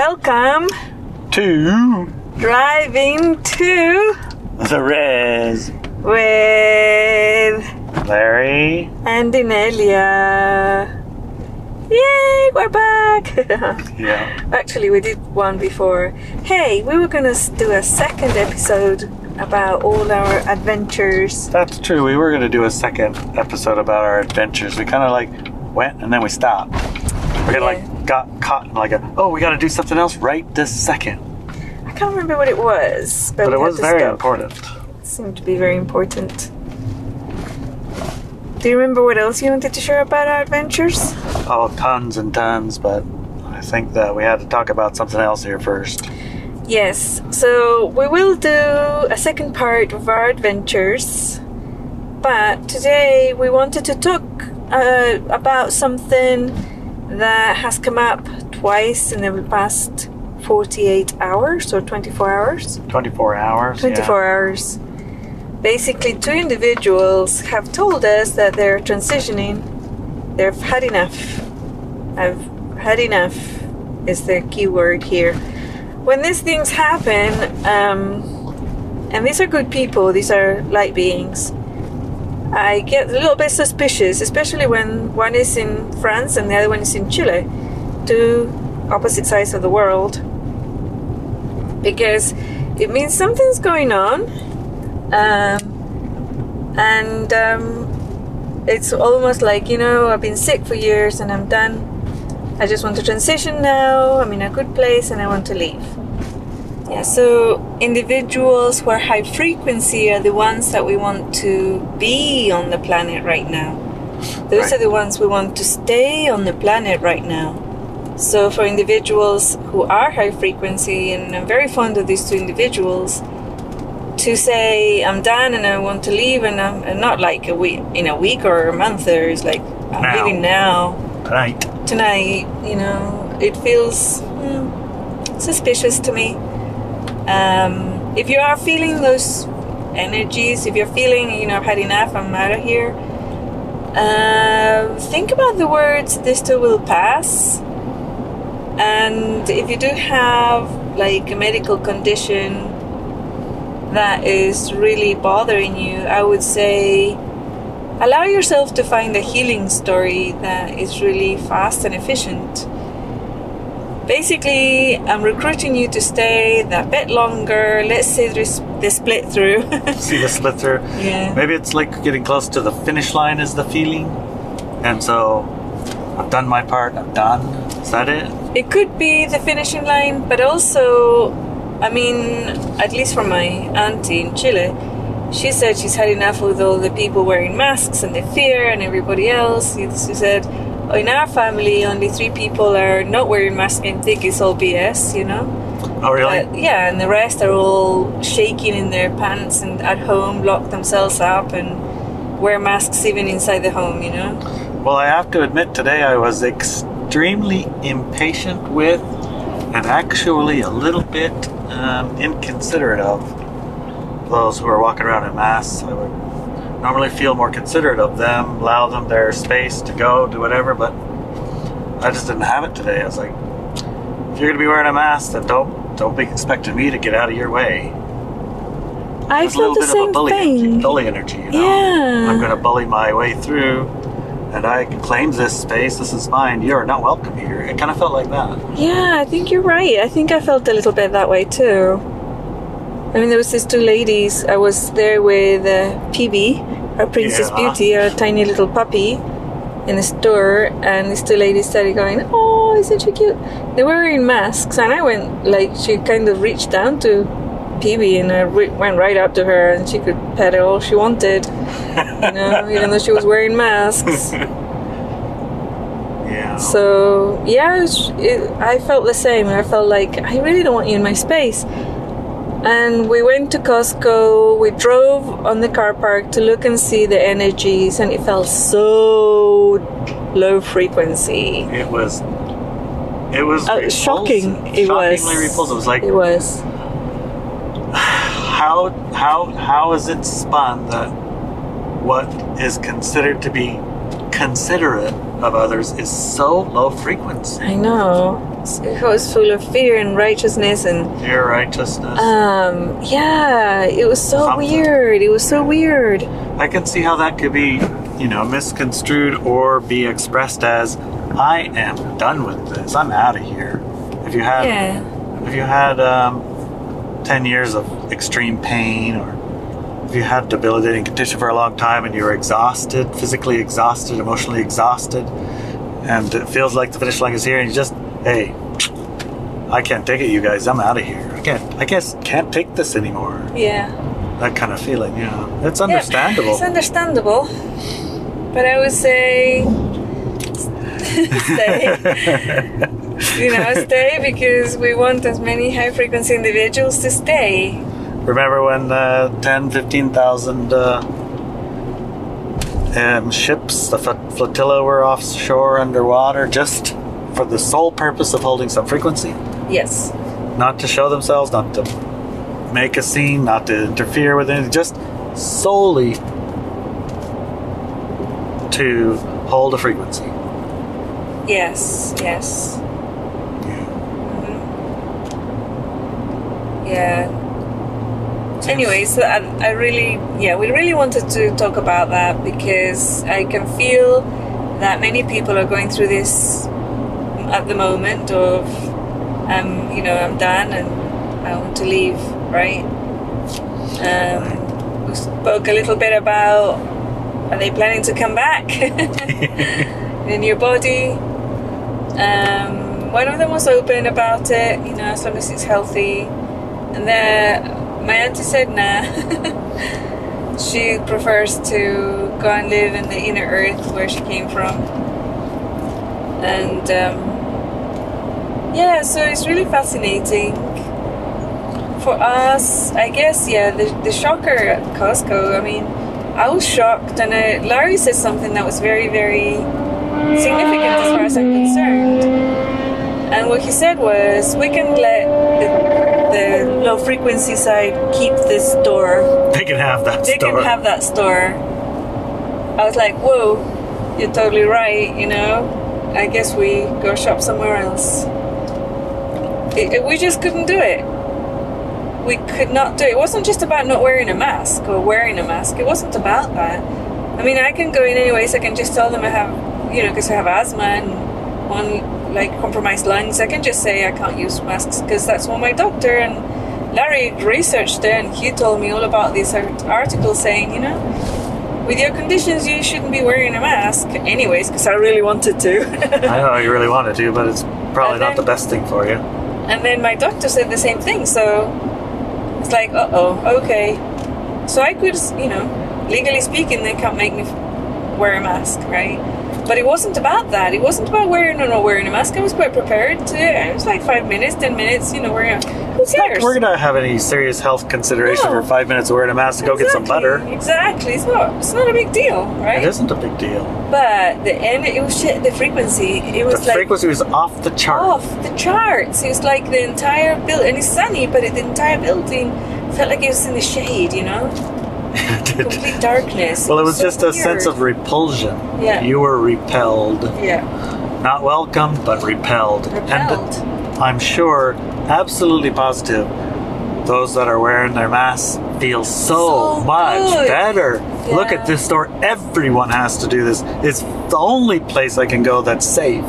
Welcome to driving to the res. with Larry. and Inelia. Yay, we're back! Yeah. Actually, we did one before. Hey, we were gonna do a second episode about all our adventures. That's true. We were going to do a second episode about our adventures. We kind of like went and then we stopped. We kind of Yeah. like got caught in like a, oh, we got to do something else right this second. I can't remember what it was, but, But it was very stop. important. It seemed to be very important. Do you remember what else you wanted to share about our adventures? Oh, tons and tons, but I think that we had to talk about something else here first. Yes, so we will do a second part of our adventures, but today we wanted to talk uh, about something that has come up twice in the past 48 hours or 24 hours. 24 hours. 24 hours. Basically, two individuals have told us that they're transitioning. They've had enough. I've had enough is the key word here. When these things happen, um, and these are good people, these are light beings, I get a little bit suspicious, especially when one is in France and the other one is in Chile, two opposite sides of the world. Because it means something's going on um, and um, it's almost like you know i've been sick for years and i'm done. I just want to transition now i'm in a good place and i want to leave yeah so individuals who are high frequency are the ones that we want to be on the planet right now those Right. are the ones we want to stay on the planet right now so, for individuals who are high frequency, and I'm very fond of these two individuals, to say I'm done and I want to leave, and I'm and not like a week in a week or a month. There's like I'm Now. leaving now, Tonight. tonight. You know, it feels hmm, suspicious to me. Um, if you are feeling those energies, if you're feeling you know I've had enough, I'm out of here. Uh, think about the words "this too will pass." And if you do have like a medical condition that is really bothering you, I would say allow yourself to find a healing story that is really fast and efficient. Basically, I'm recruiting you to stay that bit longer. Let's say there's the split through. See the split through? yeah. Maybe it's like getting close to the finish line is the feeling. And so I've done my part, I'm done. Is that it? It could be the finishing line, but also, I mean, at least for my auntie in Chile, she said she's had enough with all the people wearing masks and the fear and everybody else. She said, "Oh, in our family, only three people are not wearing masks and think it's all BS, you know? Oh, really? Uh, yeah, and the rest are all shaking in their pants and at home, lock themselves up and wear masks even inside the home, you know? Well, I have to admit today I was extremely impatient with and actually a little bit um, inconsiderate of those who are walking around in masks. I would normally feel more considerate of them, allow them their space to go, do whatever, but I just didn't have it today. I was like, if you're gonna be wearing a mask, then don't don't be expecting me to get out of your way. I There's a little felt the bit of same a bully, thing. bully energy, you know. Yeah. I'm going to bully my way through, and I can claim this space. This is mine. You are not welcome here. It kind of felt like that. Yeah, I think you're right. I think I felt a little bit that way too. I mean, there was these two ladies. I was there with uh, PB, our Princess Yeah. Beauty, our tiny little puppy, in the store, and these two ladies started going, "Oh, isn't she cute?" They were wearing masks, and I went like she kind of reached down to PB, and I re- went right up to her, and she could pet her all she wanted, you know, even though she was wearing masks. Yeah. So yeah, it, I felt the same. I felt like I really don't want you in my space. And we went to Costco. We drove on the car park to look and see the energies, and it felt so low frequency. it was. It was Uh, shocking. It was. shockingly repulsive. It was like It was. how how how is it spun that what is considered to be considerate of others is so low frequency. I know. It was full of fear and righteousness and Your righteousness. um yeah it was so Something. weird it was so weird I can see how that could be, you know, misconstrued or be expressed as, "I am done with this. I'm out of here." If you had, yeah if you had um, ten years of extreme pain, or if you had debilitating condition for a long time and you're exhausted, physically exhausted, emotionally exhausted, and it feels like the finish line is here, and you just, hey, I can't take it, you guys. I'm out of here. I can't. I guess can't take this anymore. yeah That kind of feeling. Yeah, it's Yeah, understandable. it's understandable but i would say stay you know stay because we want as many high frequency individuals to stay Remember when uh, 10, 15,000 uh, um, ships, the flotilla, were offshore underwater just for the sole purpose of holding some frequency? yes Not to show themselves, not to make a scene, not to interfere with anything, just solely to hold a frequency. yes yes mm-hmm. Yeah. Yeah. Anyways, I, I really, yeah, we really wanted to talk about that because I can feel that many people are going through this at the moment of, um, you know, I'm done and I want to leave, right? Um, we spoke a little bit about are they planning to come back in your body? Um, one of them was open about it, you know, as long as it's healthy. And then my auntie said, nah. she prefers to go and live in the inner earth where she came from. And um, yeah, so it's really fascinating. For us, I guess, yeah, the, the shocker at Costco, I mean, I was shocked. And uh, Larry said something that was very, very significant as far as I'm concerned. And what he said was, we can let the, the low frequency side keep this store. They can have that store. They store. can have that store. I was like, whoa, you're totally right, you know? I guess we go shop somewhere else. It, we just couldn't do it. We could not do it. It wasn't just about not wearing a mask or wearing a mask. It wasn't about that. I mean, I can go in anyways. I can just tell them I have, you know, because I have asthma and one like compromised lungs. I can just say I can't use masks because that's what my doctor and Larry researched it and he told me all about this art- article saying, you know, with your conditions you shouldn't be wearing a mask anyways because I really wanted to. I know you really wanted to, but it's probably And not the best thing for you. And then my doctor said the same thing, so it's like, uh oh, okay. So I could, you know, legally speaking, they can't make me wear a mask, right? But it wasn't about that. It wasn't about wearing or not wearing a mask. I was quite prepared to. It was like five minutes, ten minutes, you know, wearing a. Who It's not we're gonna have any serious health consideration No. for five minutes of wearing a mask to go get some butter. Exactly. It's not. It's not a big deal, right? It isn't a big deal. But the end, it was shit. The frequency. It The was like frequency was off the chart. off the charts. It was like the entire building, and it's sunny, but the entire building felt like it was in the shade, you know? Complete darkness. well, it was So just a sense of repulsion. Yeah. You were repelled. Yeah, Not welcome, but repelled. repelled. And I'm sure, absolutely positive, those that are wearing their masks feel so, So much good. better. Look at this store. Everyone has to do this. It's the only place I can go that's safe.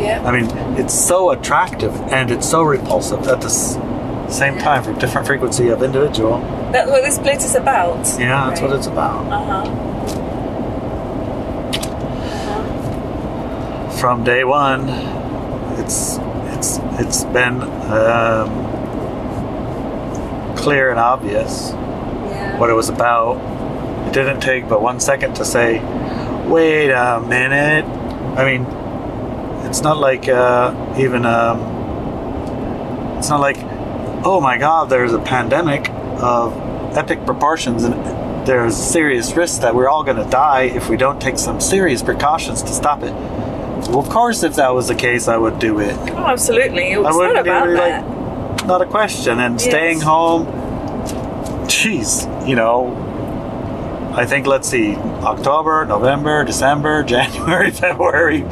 yeah. I mean, it's so attractive and it's so repulsive at the same time for different frequency of individual. That's what this place is about. Yeah, that's what it's about. Uh huh. From day one, it's it's it's been um, clear and obvious Yeah. what it was about. It didn't take but one second to say, "Wait a minute." I mean, it's not like uh, even um, it's not like, "Oh my God, there's a pandemic of epic proportions and there's serious risks that we're all going to die if we don't take some serious precautions to stop it." Well, of course, if that was the case, I would do it. Oh, absolutely. It was wouldn't about even, like, that. Not a question. And Yes. staying home, jeez, you know, I think, let's see, October, November, December, January, February,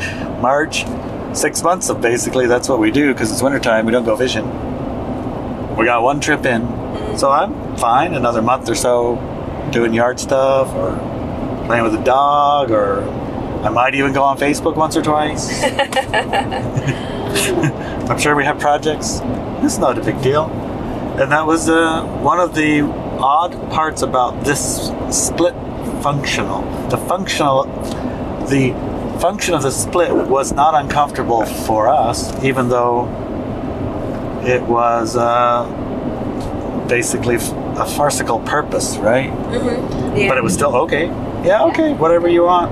March. six months of basically that's what we do because it's wintertime. We don't go fishing. We got one trip in, so I'm fine. Another month or so doing yard stuff or playing with a dog, or I might even go on Facebook once or twice. I'm sure we have projects. It's not a big deal. And that was uh, one of the odd parts about this split functional. The functional, the function of the split was not uncomfortable for us, even though it was uh, basically f- a farcical purpose, right? Mm-hmm. Yeah. But it was still okay. Yeah, okay, whatever you want.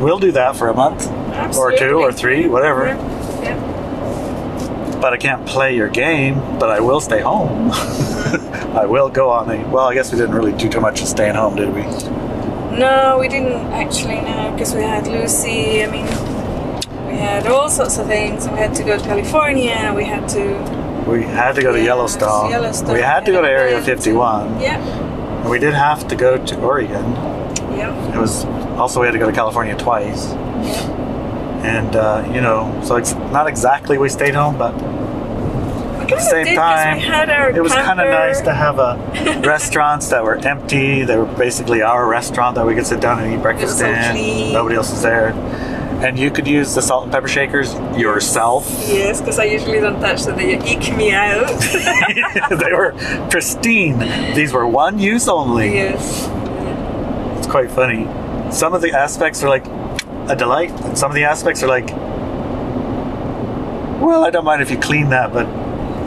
We'll do that for a month or two or three, whatever. Yeah. Yeah. But I can't play your game, but I will stay home. I will go on a. Well, I guess we didn't really do too much of staying home, did we? No, we didn't actually no, because we had Lucy. I mean, we had all sorts of things. We had to go to California. We had to. We had to go to Yellowstone. Yellowstone. We had to go to Area 51. Yeah. And we did have to go to Oregon. Yeah. It was also we had to go to California twice. Yeah. And uh, you know, so it's not exactly we stayed home, but at the same time, we had our it was kind of nice to have a restaurants that were empty. They were basically our restaurant that we could sit down and eat breakfast so in. clean. Nobody else was there, and you could use the salt and pepper shakers yourself. Yes, because I usually don't touch them. They eke me out. they were pristine. These were one use only. yes. It's quite funny. Some of the aspects are like a delight, and some of the aspects are like, well, I don't mind if you clean that, but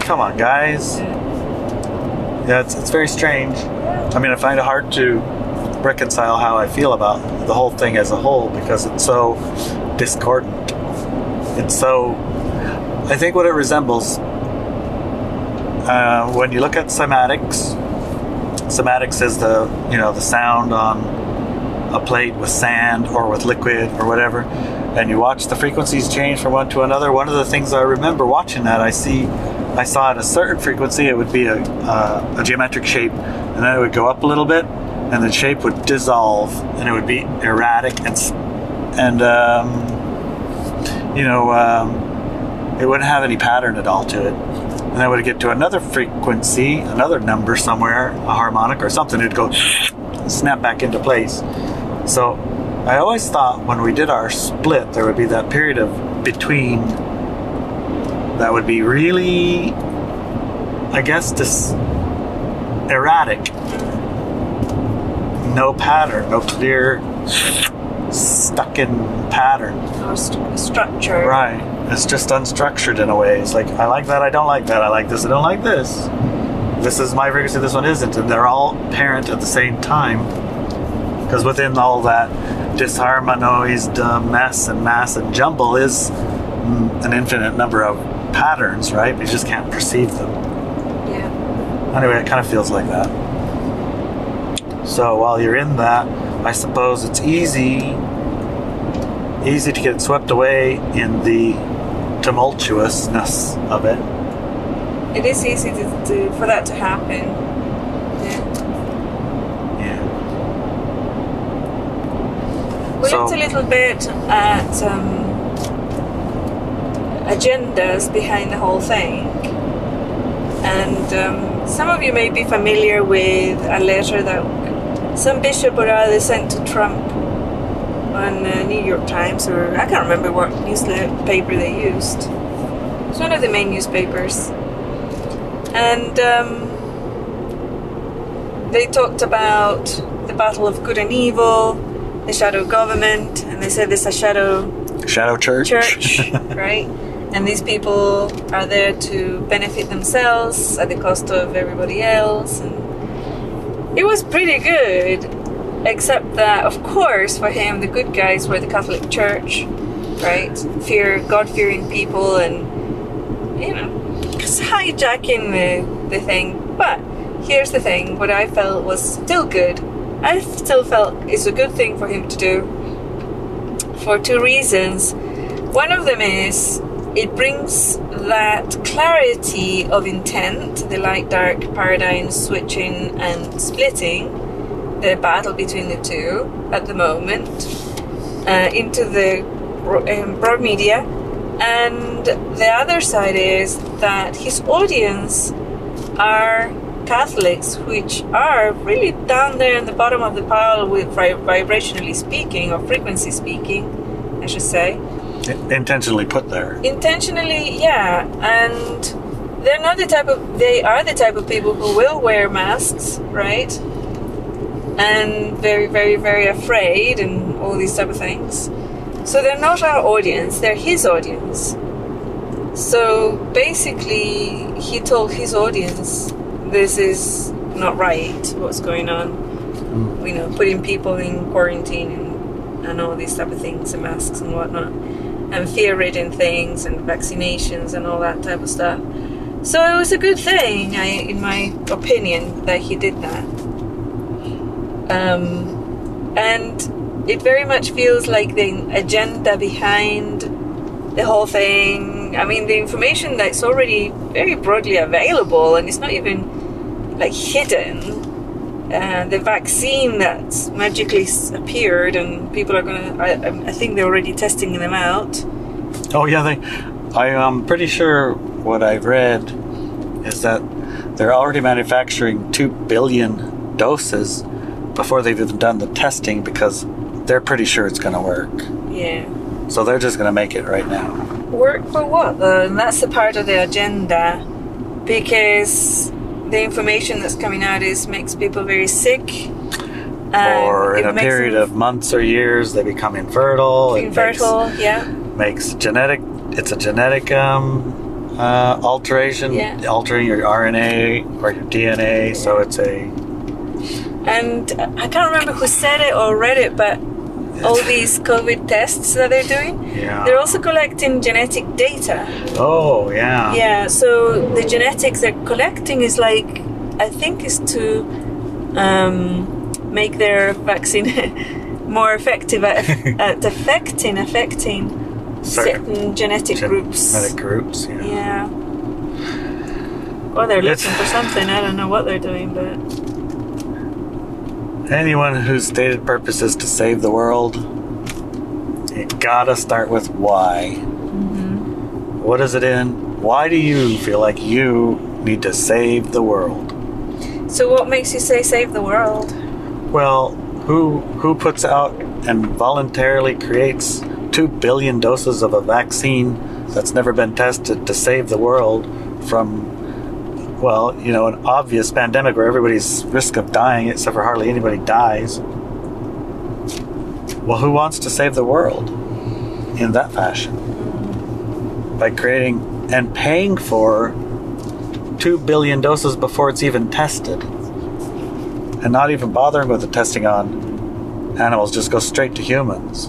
come on, guys. Yeah, it's, it's very strange. I mean, I find it hard to reconcile how I feel about the whole thing as a whole because it's so discordant. And so. I think what it resembles uh, when you look at cymatics, cymatics is the you know the sound on a plate with sand or with liquid or whatever, and you watch the frequencies change from one to another. One of the things I remember watching that I see, I saw at a certain frequency it would be a, uh, a geometric shape, and then it would go up a little bit, and the shape would dissolve, and it would be erratic and and um, you know um, it wouldn't have any pattern at all to it. And then would get to another frequency, another number somewhere, a harmonic or something, it'd go snap back into place. So I always thought when we did our split, there would be that period of between that would be really, I guess, this erratic. No pattern, no clear, stuck in pattern. Or st- structure. Right. It's just unstructured in a way. It's like, I like that, I don't like that, I like this, I don't like this. This is my frequency, this one isn't. And they're all parent at the same time. Because within all that disharmonized uh, mess and mass and jumble is mm, an infinite number of patterns, right? You just can't perceive them. Yeah. Anyway, it kind of feels like that. So while you're in that, I suppose it's easy easy to get swept away in the tumultuousness of it. It is easy to, to for that to happen. Yeah. Yeah. We So- looked a little bit at um, agendas behind the whole thing. And um, some of you may be familiar with a letter that some bishop or other sent to Trump on uh, New York Times, or I can't remember what newspaper they used. It's one of the main newspapers. And um, they talked about the battle of good and evil, the shadow government, and they said there's a shadow Shadow Church. church, right? And these people are there to benefit themselves at the cost of everybody else. And it was pretty good, except that, of course, for him, the good guys were the Catholic Church, right? Fear, God fearing people, and, you know, just hijacking the, the thing. But here's the thing what I felt was still good. I still felt it's a good thing for him to do for two reasons. One of them is it brings that clarity of intent, the light dark paradigm switching and splitting, the battle between the two at the moment, uh, into the um, broad media. And the other side is that his audience are Catholics, which are really down there in the bottom of the pile with vibrationally speaking, or frequency speaking, I should say. Intentionally put there. Intentionally, yeah. And they're not the type of, they are the type of people who will wear masks, right? And very, very, very afraid and all these type of things. So they're not our audience, they're his audience. So basically, he told his audience this is not right, what's going on. Hmm. You know, putting people in quarantine and, and all these type of things, and masks and whatnot, and fear ridden things, and vaccinations and all that type of stuff. So it was a good thing, I, in my opinion, that he did that. Um, and it very much feels like the agenda behind the whole thing. I mean, the information that's already very broadly available, and it's not even like hidden. Uh, the vaccine that's magically appeared, and people are gonna. I, I- I think they're already testing them out. Oh yeah, they. I am pretty sure what I've read is that they're already manufacturing two billion doses before they've even done the testing because they're pretty sure it's going to work. Yeah. So they're just going to make it right now. Work for what though? And that's the part of the agenda because the information that's coming out is makes people very sick. or in a period of months or years, they become infertile. Infertile. yeah. Makes, makes genetic. It's a genetic um, uh, alteration, Yeah. altering your RNA or your DNA. So it's a And I can't remember who said it or read it, but all these COVID tests that they're doing, yeah. they're also collecting genetic data. oh yeah. Yeah, so the genetics they're collecting is like, I think, is to um, make their vaccine more effective at, at affecting affecting Certain certain genetic groups. Genetic groups. Yeah. Yeah. Or they're It's- looking for something. I don't know what they're doing, but Anyone whose stated purpose is to save the world, you gotta start with why. Mm-hmm. What is it in? Why do you feel like you need to save the world? so what makes you say save the world? Well, who who puts out and voluntarily creates two billion doses of a vaccine that's never been tested to save the world from well, you know, an obvious pandemic where everybody's risk of dying, except for hardly anybody dies. Well, who wants to save the world in that fashion? By creating and paying for two billion doses before it's even tested and not even bothering with the testing on animals, just go straight to humans.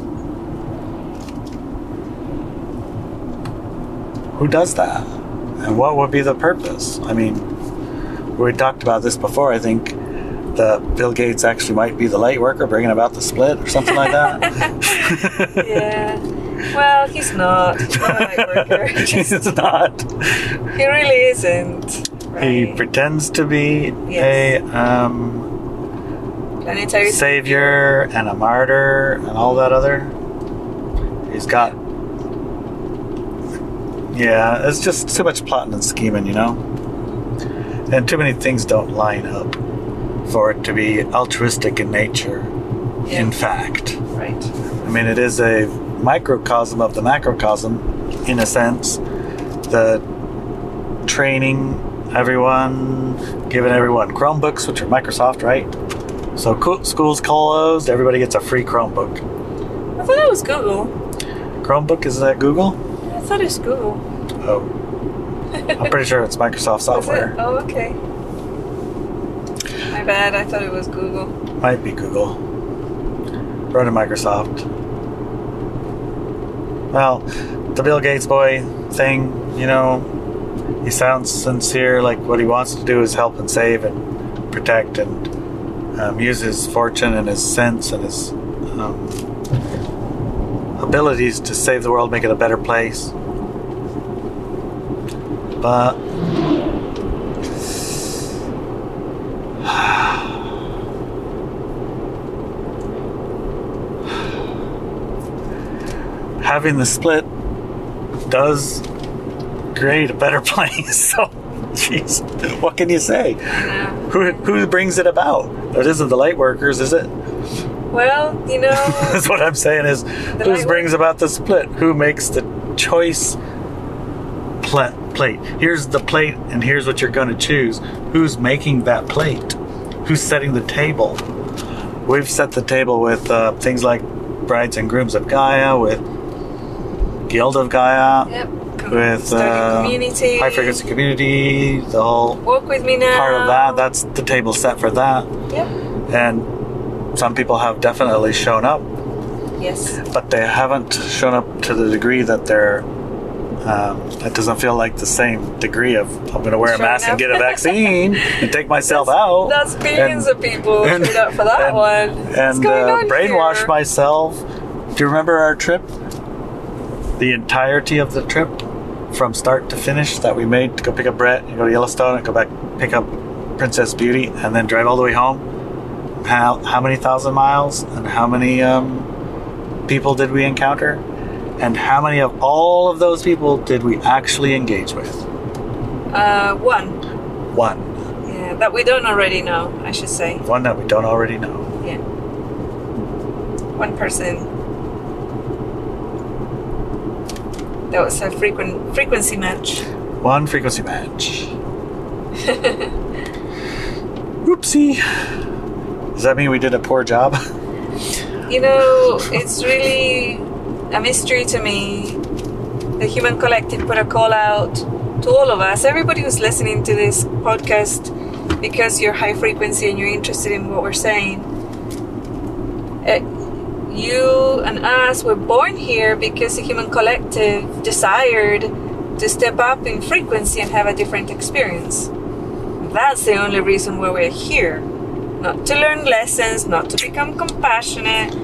Who does that? And what would be the purpose? I mean, we talked about this before. I think the Bill Gates actually might be the light worker bringing about the split or something like that. Yeah. Well, he's not. He's not a light worker. He's not. he really isn't. He pretends to be Yes. a um, Planetary savior and a martyr and all that other. He's got. Yeah, it's just too much plotting and scheming, you know? And too many things don't line up for it to be altruistic in nature, Yeah. in fact. Right. I mean, it is a microcosm of the macrocosm, in a sense. The training everyone, giving everyone Chromebooks, which are Microsoft, right? So co- schools closed, everybody gets a free Chromebook. I thought that was Google. Chromebook is that Google? I thought it was Google. Oh, I'm pretty sure it's Microsoft software. it? Oh, okay. My bad. I thought it was Google. Might be Google. Run to Microsoft. Well, the Bill Gates boy thing, you know, he sounds sincere, like what he wants to do is help and save and protect and um, use his fortune and his sense and his um, abilities to save the world, make it a better place. But having the split does create a better place. So, jeez, what can you say? Who who brings it about? It isn't the light workers, is it? Well, you know, That's what I'm saying. Is who brings about the split? Who makes the choice? Pla- plate. Here's the plate, and here's what you're going to choose. Who's making that plate? Who's setting the table? We've set the table with uh, things like Brides and Grooms of Gaia, with Guild of Gaia, yep. with uh, community, High Frequency Community, the whole walk with me now. part of that. That's the table set for that. Yep. And some people have definitely shown up Yes. but they haven't shown up to the degree that they're. Um, it doesn't feel like the same degree of I'm going to wear a mask and get a vaccine and take myself out. That's billions and, of people and- showed up for that and- one. What's and uh, brainwash here? myself. Do you remember our trip? The entirety of the trip, from start to finish, that we made to go pick up Brett and go to Yellowstone and go back pick up Princess Beauty and then drive all the way home. How how many thousand miles and how many um, people did we encounter? And how many of all of those people did we actually engage with? Uh, one. One. Yeah, that we don't already know, I should say. One that we don't already know. Yeah. One person. That was a frequent frequency match. One frequency match. Oopsie. Does that mean we did a poor job? You know, it's really a mystery to me. The Human Collective put a call out to all of us, everybody who's listening to this podcast, because you're high frequency and you're interested in what we're saying. Uh, you and us were born here because the Human Collective desired to step up in frequency and have a different experience. That's the only reason why we're here. Not to learn lessons, not to become compassionate,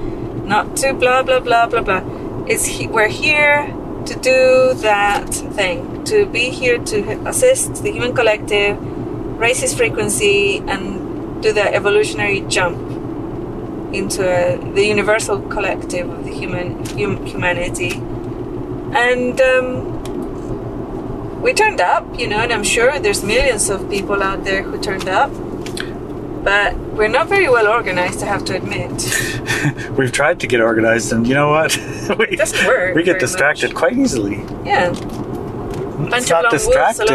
not to blah blah blah blah blah. It's he- we're here to do that thing, to be here to assist the human collective, raise its frequency, and do the evolutionary jump into uh the universal collective of the human hum, humanity. And um, we turned up, you know, and I'm sure there's millions of people out there who turned up. But we're not very well organized, I have to admit. We've tried to get organized, and you know what? we, It doesn't work. we get distracted much. quite easily. Yeah, It's bunch not of along the distracted.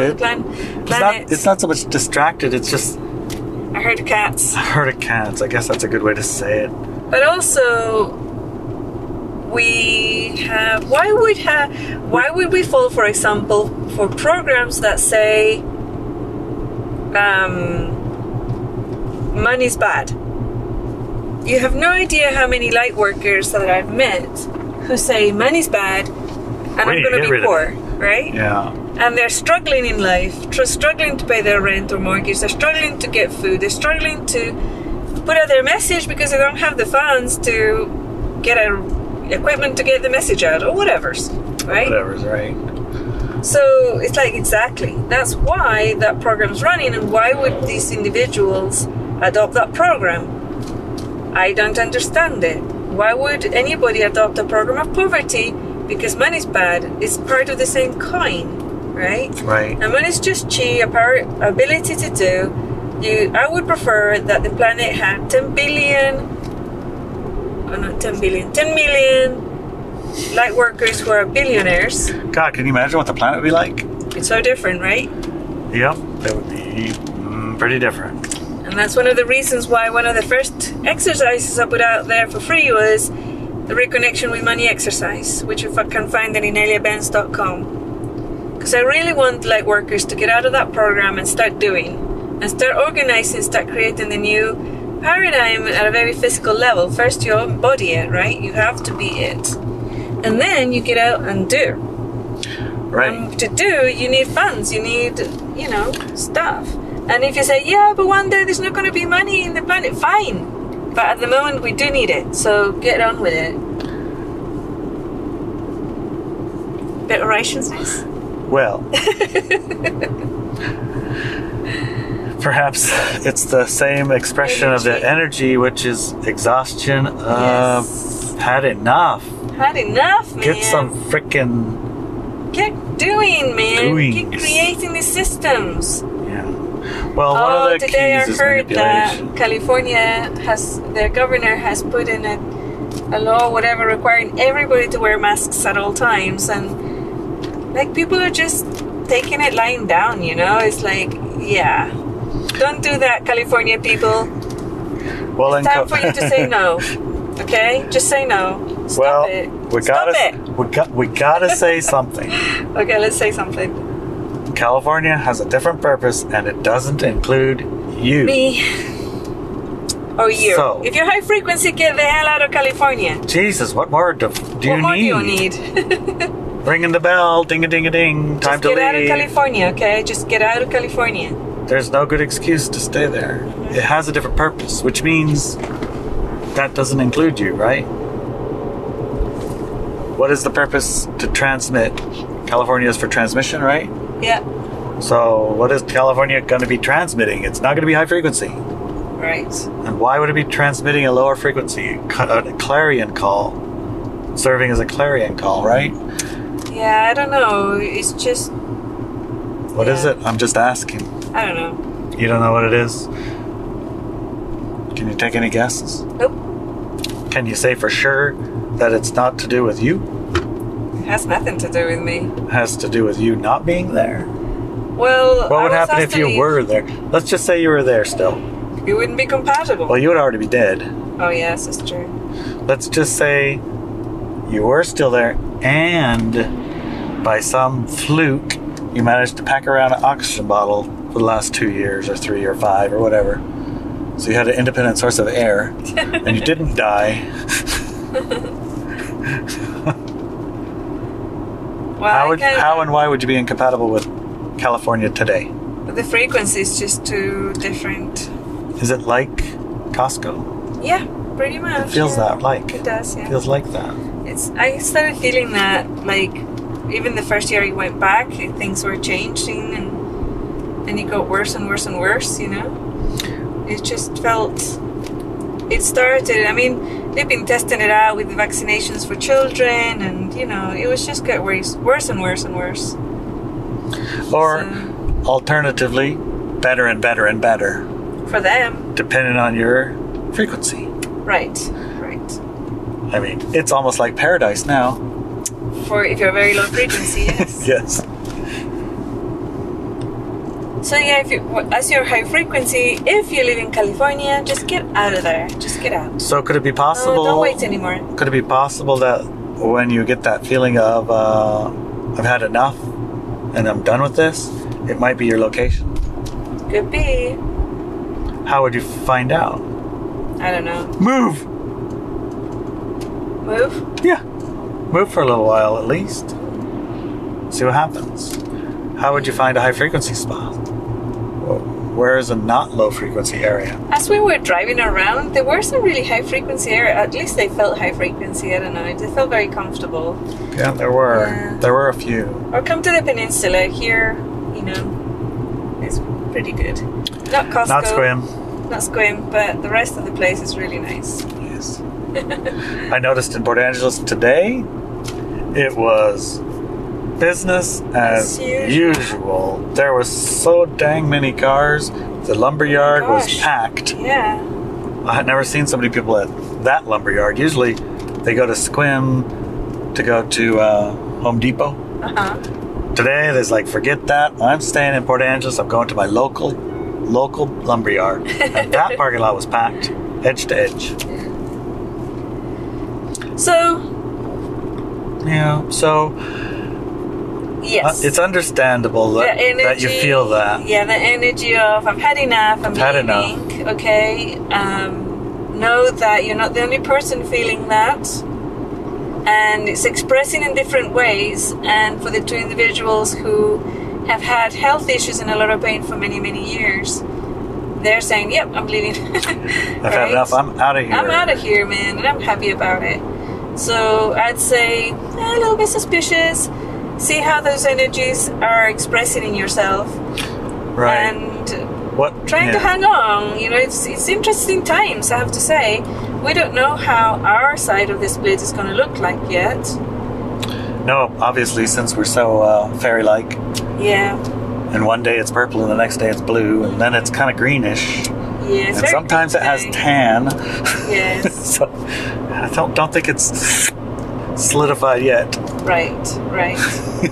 It's not, it's not so much distracted, it's just I heard cats. a herd of cats. I guess that's a good way to say it. But also, we have. Why would have? Why would we fall, for example, for programs that say, um, money's bad? You have no idea how many light workers that I've met who say money's bad, and I'm going to be poor, right? Yeah. and they're struggling in life, tr- struggling to pay their rent or mortgage, they're struggling to get food, they're struggling to put out their message because they don't have the funds to get a, equipment to get the message out or whatever's, right? Whatever's right. So it's like exactly that's why that program's running, and why would these individuals adopt that program? I don't understand it. Why would anybody adopt a program of poverty? Because money's bad. It's part of the same coin, right? Right. And money's just chi, a power ability to do. You, I would prefer that the planet had 10 billion, oh not 10 billion, 10 million light workers who are billionaires. God, can you imagine what the planet would be like? It's so different, right? Yep, that would be mm, pretty different. And that's one of the reasons why one of the first exercises I put out there for free was the reconnection with money exercise, which you can find in ineliabenz.com. Because I really want light workers to get out of that program and start doing, and start organizing, start creating the new paradigm at a very physical level. First, you embody it, right? You have to be it. And then you get out and do. Right. Um, to do, you need funds, you need, you know, stuff. And if you say, yeah, but one day there's not going to be money in the planet, fine. But at the moment, we do need it, so get on with it. Bit of righteousness? Well, perhaps it's the same expression of the Energy. energy, which is exhaustion. Uh, Yes. had enough. Had enough, man. Get some freaking Get doing, man. Doing. Get creating these systems. Well, one oh, of the today I is heard that. California has their governor has put in a, a law, whatever, requiring everybody to wear masks at all times, and like people are just taking it lying down. You know, it's like, yeah, don't do that, California people. well, in Time Co- for you to say no. Okay, just say no. Stop well, it. we Stop gotta it. we got we gotta say something. Okay, let's say something. California has a different purpose, and it doesn't include you. Me or you. So- if you're high frequency, get the hell out of California. Jesus, what more do, do what you more need? do you need? Ringing the bell, ding a ding a ding. Time Just to get out of. California, okay? Just get out of California. There's no good excuse to stay there. It has a different purpose, which means that doesn't include you, right? What is the purpose to transmit? California is for transmission, right? Yeah, So, what is California going to be transmitting? It's not going to be high frequency. right. And why would it be transmitting a lower frequency, uh, a clarion call, serving as a clarion call, right? Yeah, I don't know. It's just, What is Yeah. it? I'm just asking. I don't know. You don't know what it is? Can you take any guesses? Nope. Can you say for sure that it's not to do with you? Has nothing to do with me. Has to do with you not being there. Well, What would happen if you leave. were there? Let's just say you were there still. We wouldn't be compatible. Well, you would already be dead. oh, yes, that's true. Let's just say you were still there and by some fluke you managed to pack around an oxygen bottle for the last two years or three or five or whatever. So you had an independent source of air and you didn't die. Well, How, would, how and why would you be incompatible with California today? the frequency is just too different. Is it like Costco? Yeah, pretty much. It feels yeah. that like. It does, yeah. feels like that. It's. I started feeling that, like, even the first year I went back, things were changing, and and it got worse and worse and worse. You know, it just felt. It started. I mean, they've been testing it out with the vaccinations for children, and you know, it was just get worse, worse and worse and worse. Or So, alternatively, better and better and better, for them, depending on your frequency. right, right. I mean, it's almost like paradise now. For if you're a very low frequency, yes. Yes. So yeah, if you as you're high frequency, if you live in California, just get out of there. Just get out. So could it be No, possible? don't wait anymore. Could it be possible that when you get that feeling of uh, I've had enough and I'm done with this, it might be your location? Could be. How would you find out? I don't know. Move. Move. Yeah. Move for a little while at least. See what happens. How would you find a high frequency spot? Where is a not low frequency area? As we were driving around, there were some really high frequency area. At least they felt high frequency. I don't know. They felt very comfortable. Yeah, there were. Yeah. There were a few. Or come to the peninsula here. You know, it's pretty good. Not Costco. Not Sequim. Not Sequim, but the rest of the place is really nice. Yes. I noticed in Port Angeles today, it was business as As usual. usual. There was so dang many cars. The lumberyard was packed. Yeah. I had never seen so many people at that lumberyard. Usually, they go to Sequim to go to uh, Home Depot. Uh huh. Today, there's like, forget that. I'm staying in Port Angeles. I'm going to my local, local lumberyard. and that parking lot was packed, edge to edge. So Yeah. So yes. uh, it's understandable that, energy, that you feel that. Yeah, the energy of I've had enough. I'm I've had leaving. Okay. Um, know that you're not the only person feeling that, and it's expressing in different ways. And for the two individuals who have had health issues and a lot of pain for many many years, they're saying, "Yep, I'm leaving." I've had enough. I'm out of here. I'm out of here, man, and I'm happy about it. So I'd say eh, a little bit suspicious. See how those energies are expressing in yourself, Right. and what? trying to hang on. You know, it's it's interesting times. I have to say, we don't know how our side of the split is going to look like yet. No, obviously, since we're so uh, fairy-like, Yeah. and one day it's purple and the next day it's blue, and then it's kind of greenish, Yeah. And sometimes it has tan. Yes. so I don't don't think it's solidified yet. Right. Right.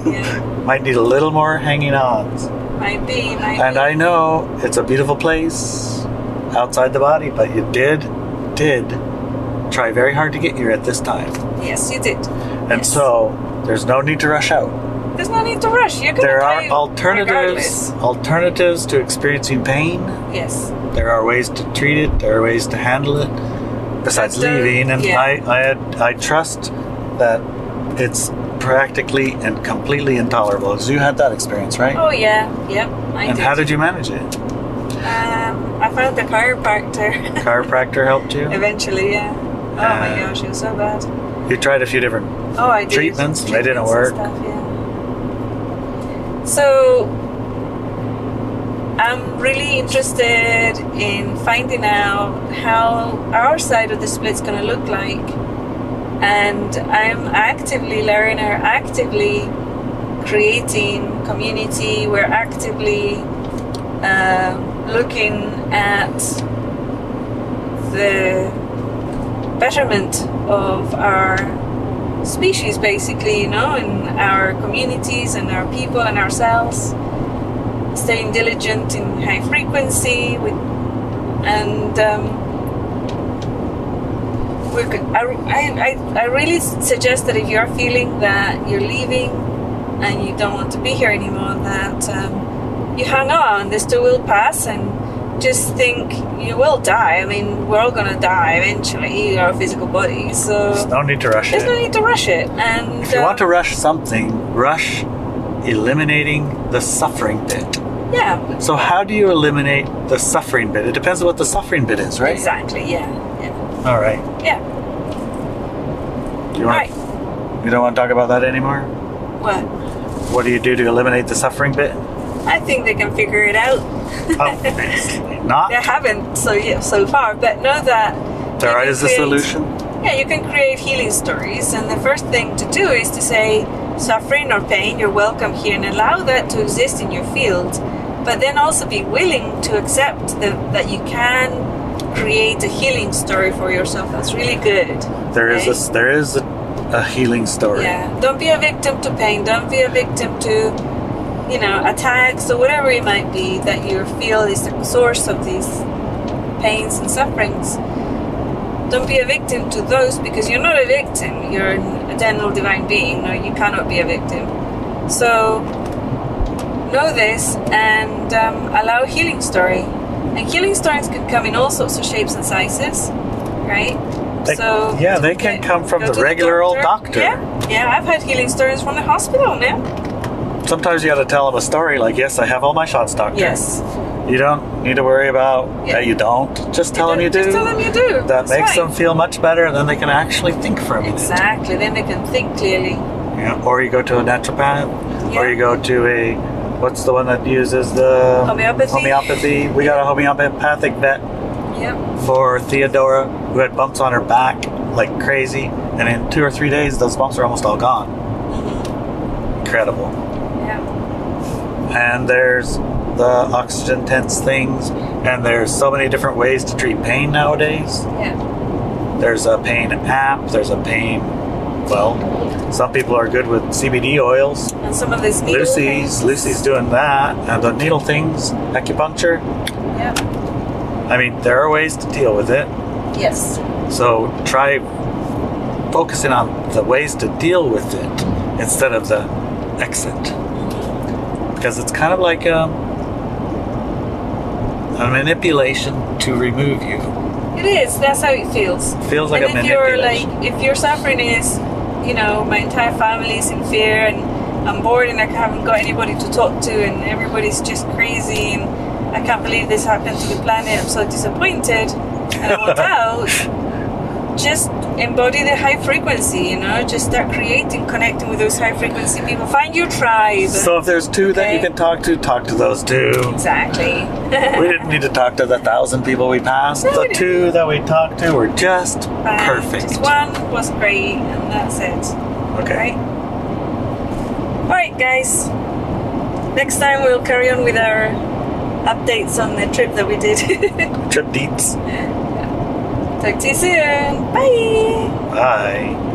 Yeah. Might need a little more hanging on. might be. Might And be. I know it's a beautiful place outside the body, but you did, did try very hard to get here at this time. Yes, you did. And Yes. so there's no need to rush out. There's no need to rush. You're gonna There are alternatives, regardless. alternatives to experiencing pain. Yes. There are ways to treat it. There are ways to handle it. Besides That's the- leaving, and yeah. I, I, I trust that it's practically and completely intolerable. You had that experience, right? Oh yeah. Yep. I and did. how did you manage it? Um, I found the chiropractor Chiropractor helped you. eventually. Yeah. Oh my Uh, gosh, it was so bad. You tried a few different Oh, I did. treatments, they didn't work. Stuff, yeah. So, I'm really interested in finding out how our side of the split's going to look like, and I'm actively learning, or actively creating community. We're actively uh, looking at the betterment of our species basically you know and our communities and our people and ourselves staying diligent in high frequency with and um, I, I, I really suggest that if you're feeling that you're leaving and you don't want to be here anymore that um, you hang on this too will pass and just think you will die i mean we're all gonna die eventually our physical bodies so There's no need to rush there's it. There's no need to rush it. And If you want to um, rush something, rush eliminating the suffering bit. yeah, So how do you eliminate the suffering bit? It depends on what the suffering bit is, right? exactly. Yeah, yeah, All right. yeah. Do you want? Right. You don't want to talk about that anymore. What? What do you do to eliminate the suffering bit? I think they can figure it out. Obviously oh, not. They haven't so yeah, so far, but know that There you can is a solution. Yeah, you can create healing stories, and the first thing to do is to say, suffering or pain, you're welcome here, and allow that to exist in your field. But then also be willing to accept that, that you can create a healing story for yourself. That's really good. There is okay? a there is a, a healing story. Yeah, don't be a victim to pain. Don't be a victim to, you know, attacks or whatever it might be that you feel is the source of these pains and sufferings. Don't be a victim to those because you're not a victim. You're an eternal divine being. No, you cannot be a victim. So know this and um, allow healing story. And healing stories can come in all sorts of shapes and sizes, right? They- so yeah, they can yeah, come from the regular old doctor. Yeah, yeah, I've had healing stories from the hospital now. Sometimes you got to tell them a story like, "Yes, I have all my shots, doctor." Yes, You don't need to worry about Yeah. that. You don't. Just tell them you do. Just tell them you do. that That's makes fine. them feel much better, and then they can actually think for a minute. exactly. Then they can think clearly. Yeah. Or you go to a naturopath, Yeah. or you go to a what's the one that uses the Homeopathy. homeopathy. We got a homeopathic vet Yep. for Theodora who had bumps on her back like crazy, and in two or three days, those bumps are almost all gone. Incredible. Yeah. And there's the oxygen tents things, and there's so many different ways to treat pain nowadays. Yeah. There's a pain app. There's a pain. Well, some people are good with CBD oils. And some of these Lucy's things. Lucy's doing that, and the needle things, acupuncture. Yep. I mean, there are ways to deal with it. Yes. So try focusing on the ways to deal with it instead of the exit, because it's kind of like a, a manipulation to remove you. It is. That's how it feels. Feels like and a if you're like, if your suffering is, you know, my entire family is in fear and I'm bored and I haven't got anybody to talk to and everybody's just crazy and I can't believe this happened to the planet. I'm so disappointed and I want out. Just embody the high frequency, you know. Just start creating, connecting with those high frequency people. Find your tribe. so if there's two that you can talk to, talk to those two. exactly. we didn't need to talk to the thousand people we passed. No, the didn't. two that we talked to were just perfect. Just one was great, and that's it. Okay. Right? right, guys. Next time we'll carry on with our updates on the trip that we did. Trip deets. Talk to you soon. Bye. Bye.